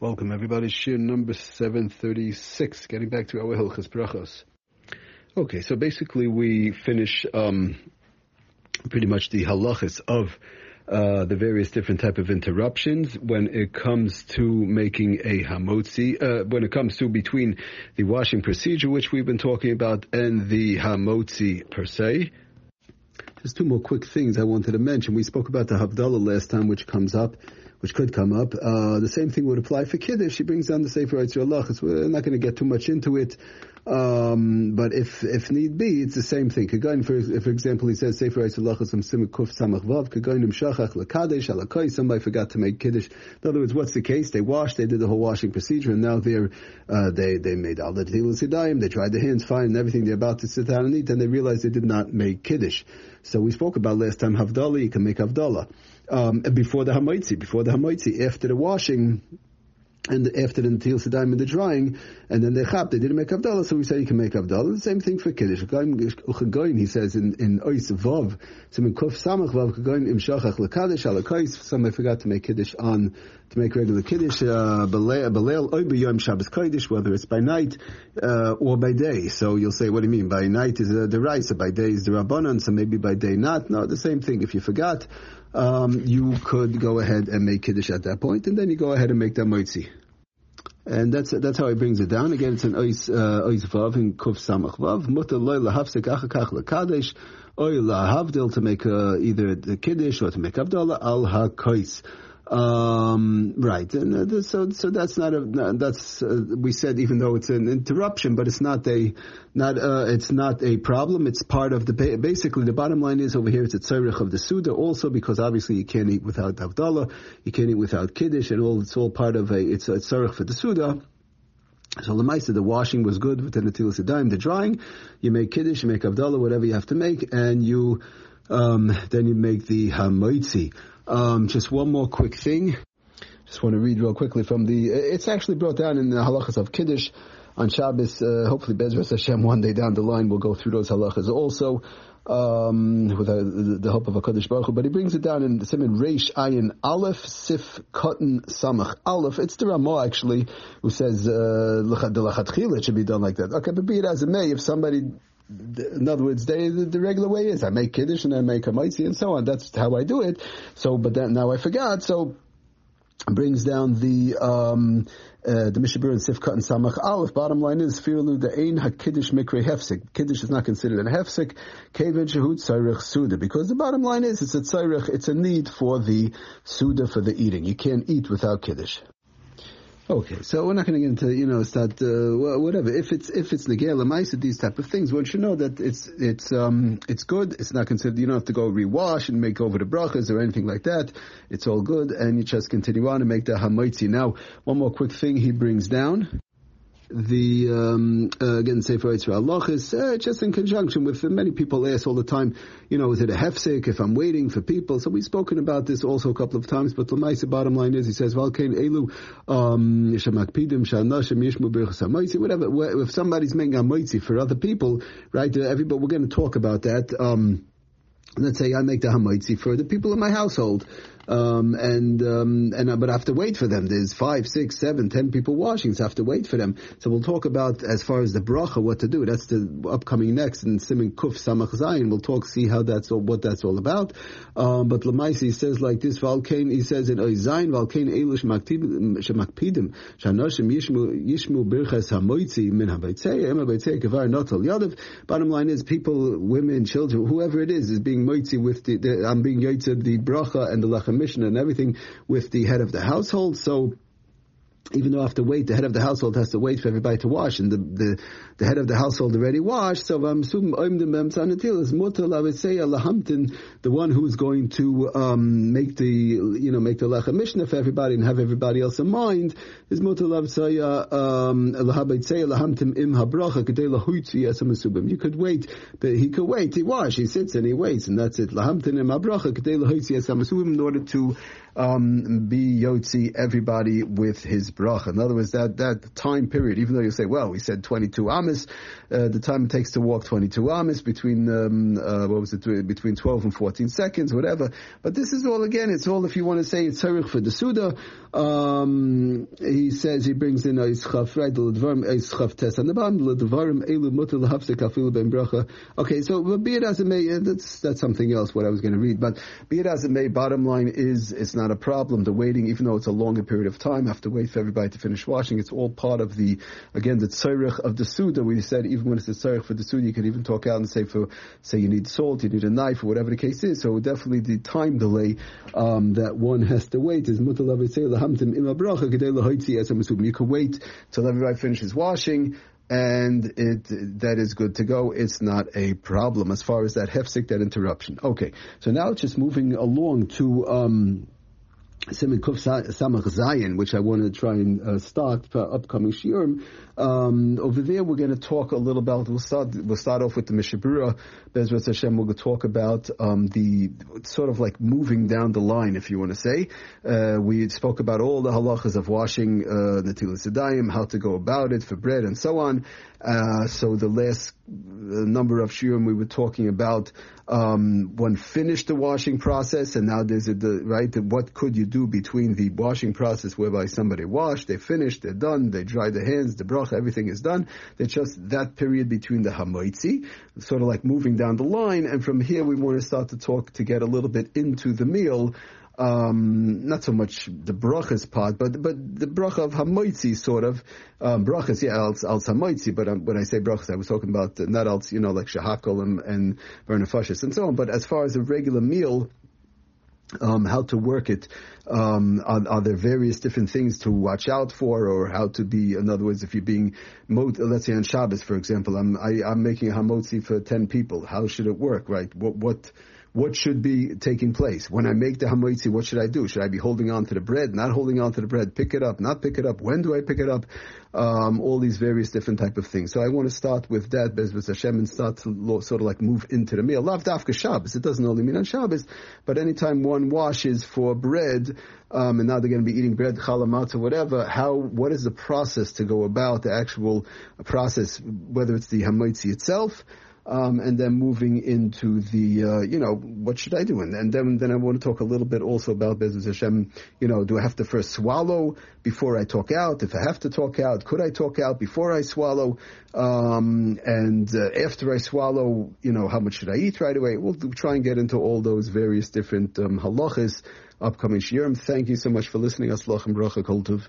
Welcome everybody. Shir number 736, getting back to our Hilchas Brachos. Okay, so basically we finish um, pretty much the halachas of uh, the various different type of interruptions when it comes to making a hamotzi, uh, when it comes to between the washing procedure, which we've been talking about, and the hamotzi per se. There's two more quick things I wanted to mention. We spoke about the Havdalah last time, which comes up which could come up. Uh, the same thing would apply for Kiddush. She brings down the Sefer Yitzhak Allah. We're not going to get too much into it. Um, but if if need be, it's the same thing. Kagain, for for example, he says Sefer Yitzhak from Simuk Kuf Samach Vav. Kagainim Shachach Lakadesh Alakai. Somebody forgot to make Kiddush. In other words, what's the case? They washed, they did the whole washing procedure, and now they're uh, they they made all the Tilas They tried their hands fine and everything. They're about to sit down and eat, and they realize they did not make Kiddush. So we spoke about last time Havdalah. You can make Havdalah um, before the Hamaitzi, before the Hamaitzi, after the washing, and after the Natil Sedaim and the drying, and then they chap, they didn't make Avdallah, so we say you can make Avdallah. The same thing for Kiddush. He says in, in Ois Vav, so in Kuf Samach Vav, Chagoyin Im Shachach Lekadish, Alakais, somebody forgot to make Kiddush on, to make regular Kiddush, uh, Shabbos whether it's by night, uh, or by day. So you'll say, what do you mean? By night is uh, the so by day is the Rabbanon, so maybe by day not. No, the same thing. If you forgot, um, you could go ahead and make kiddush at that point, and then you go ahead and make that moitzi. And that's that's how he brings it down. Again, it's an ois uh, ois vav in kuf samach vav. Mutter loy lahafsek achakach lekadesh. Oy lahavdil to make uh, either the kiddush or to make abdallah al hakois. Um, right, and uh, so so that's not a that's uh, we said even though it's an interruption, but it's not a not uh, it's not a problem. It's part of the basically the bottom line is over here it's a tzarich of the suda also because obviously you can't eat without avdallah, you can't eat without kiddush, and all it's all part of a it's a tzarich for the suda. So the Lemaisa, the washing was good with the Natilas the drying, you make Kiddush, you make Avdallah, whatever you have to make, and you, um, then you make the Hamoitzi. Um, just one more quick thing. Just want to read real quickly from the. It's actually brought down in the halachas of Kiddush on Shabbos. Uh, hopefully, Bezras Hashem one day down the line we'll go through those halachas also. Um, with the, the, help of a Kaddish Baruch Hu, but he brings it down in the Simon Reish Ayin Aleph Sif Cotton Samach Aleph. It's the Ramah actually who says uh, it should be done like that. Okay, but be it as it may, if somebody in other words, they, the, the, regular way is I make kiddush and I make a mitzi and so on. That's how I do it. So, but then now I forgot. So brings down the um, uh, the Mishabur and Sifkat and Samach Aleph. Bottom line is Firlu the Ein HaKiddush Mikre Hefsik. Kiddush is not considered a Hefsik. Kevin Shehut Tzarech Suda. Because the bottom line is it's a Tzarech, it's a need for the Suda for the eating. You can't eat without Kiddush. Okay, so we're not going to get into you know start uh, whatever. If it's if it's negela these type of things, one should know that it's it's um it's good. It's not considered. You don't have to go rewash and make over the brachas or anything like that. It's all good, and you just continue on and make the hamoitzi. Now, one more quick thing he brings down the um, uh, again Sefer Yitzra Halachis, uh, just in conjunction with many people ask all the time, you know, is it a hefsek if I'm waiting for people? So we've spoken about this also a couple of times, but the bottom line is he says, Valkain Elu um, whatever. If somebody's making a for other people, right? Uh, everybody, we're going to talk about that. Um, let's say I make the hamaitzi for the people in my household um, and um, and uh, but I have to wait for them. There's five, six, seven, ten people washing, so I have to wait for them. So we'll talk about as far as the bracha, what to do. That's the upcoming next in Simon Kuf Samach Zayin. We'll talk, see how that's all, what that's all about. Um, but Lamaisi says like this: Valkain, he says in Zayin, Valkain Elish Shemakpidim Shanoshim Yishmu Yishmu Birchas Hamoitzi Min Habaytzei Ema Baytzei Kavar Notal Yadav. Bottom line is, people, women, children, whoever it is, is being moitzi with the, the I'm being yotzed the bracha and the lachem Mishnah and everything with the head of the household. So even though I have to wait, the head of the household has to wait for everybody to wash, and the the, the head of the household already washed. So I'm assuming is mutal. I would say lahamtin, the one who's going to um, make the you know make the lechem mishnah for everybody and have everybody else in mind is mutal. I would say uh, um, lahamtim im habracha kedei lahutzi esam um, You could wait, but he could wait. He washes, he sits and he waits, and that's it. Lahamtin im habracha kedei lahutzi esam um, in order to um, be yotzi everybody with his bracha. In other words, that, that time period, even though you say, well, we said 22 amis, uh, the time it takes to walk 22 amis between, um, uh, what was it, between 12 and 14 seconds, whatever. But this is all, again, it's all if you want to say it's tzarich for the Suda. Um, he says he brings in Eischaf, right? The Ledvarim Eischaf test on the bottom. Ledvarim Elu Mutal Hafsek Afilu Ben Bracha. Okay, so be it as it may, uh, that's that's something else. What I was going to read, but be it as it may, bottom line is it's not a problem. The waiting, even though it's a longer period of time, have to wait for everybody to finish washing. It's all part of the again the tzarich of the suda. We said even when it's a tzarich for the suda, you can even talk out and say for say you need salt, you need a knife, or whatever the case is. So definitely the time delay um, that one has to wait is you can wait till everybody finishes washing, and it that is good to go. It's not a problem as far as that hefsik, that interruption. Okay, so now just moving along to. Um, Simon Kuf Samach Zayin, which I want to try and uh, start for upcoming shiurim. Um, over there, we're going to talk a little about. We'll start. We'll start off with the Mishabura. Bezrat Hashem. We'll talk about um, the sort of like moving down the line, if you want to say. Uh, we spoke about all the halachas of washing uh, the how to go about it for bread and so on. Uh, so the last number of shiurim we were talking about um, one finished the washing process, and now there's a the, right. What could you do between the washing process whereby somebody washed, they finished, they're done, they dry their hands, the bracha, everything is done. It's just that period between the hamoitzi, sort of like moving down the line, and from here we want to start to talk to get a little bit into the meal um, not so much the brachas part, but but the bracha of hamoitzi sort of um, brachas. Yeah, al, al. But um, when I say brachas, I was talking about not al, you know, like shahakol and and and so on. But as far as a regular meal. Um, how to work it? Um, are, are, there various different things to watch out for, or how to be? In other words, if you're being, let's say on Shabbos, for example, I'm I, am i am making a hamotzi for ten people. How should it work? Right? What what what should be taking place. When I make the hamoitzi, what should I do? Should I be holding on to the bread, not holding on to the bread, pick it up, not pick it up? When do I pick it up? Um, all these various different type of things. So I want to start with that, Bezvus Hashem, and start to sort of like move into the meal. Lav dafka Shabbos. It doesn't only mean on Shabbos, but anytime one washes for bread, um, and now they're going to be eating bread, chalamat, or whatever, how, what is the process to go about the actual process, whether it's the hamoitzi itself, um, and then moving into the, uh, you know, what should I do? And, and then, then I want to talk a little bit also about Bezos Hashem. You know, do I have to first swallow before I talk out? If I have to talk out, could I talk out before I swallow? Um, and uh, after I swallow, you know, how much should I eat right away? We'll try and get into all those various different um, halachas upcoming shiurim. Thank you so much for listening. Aslach bracha kultuv.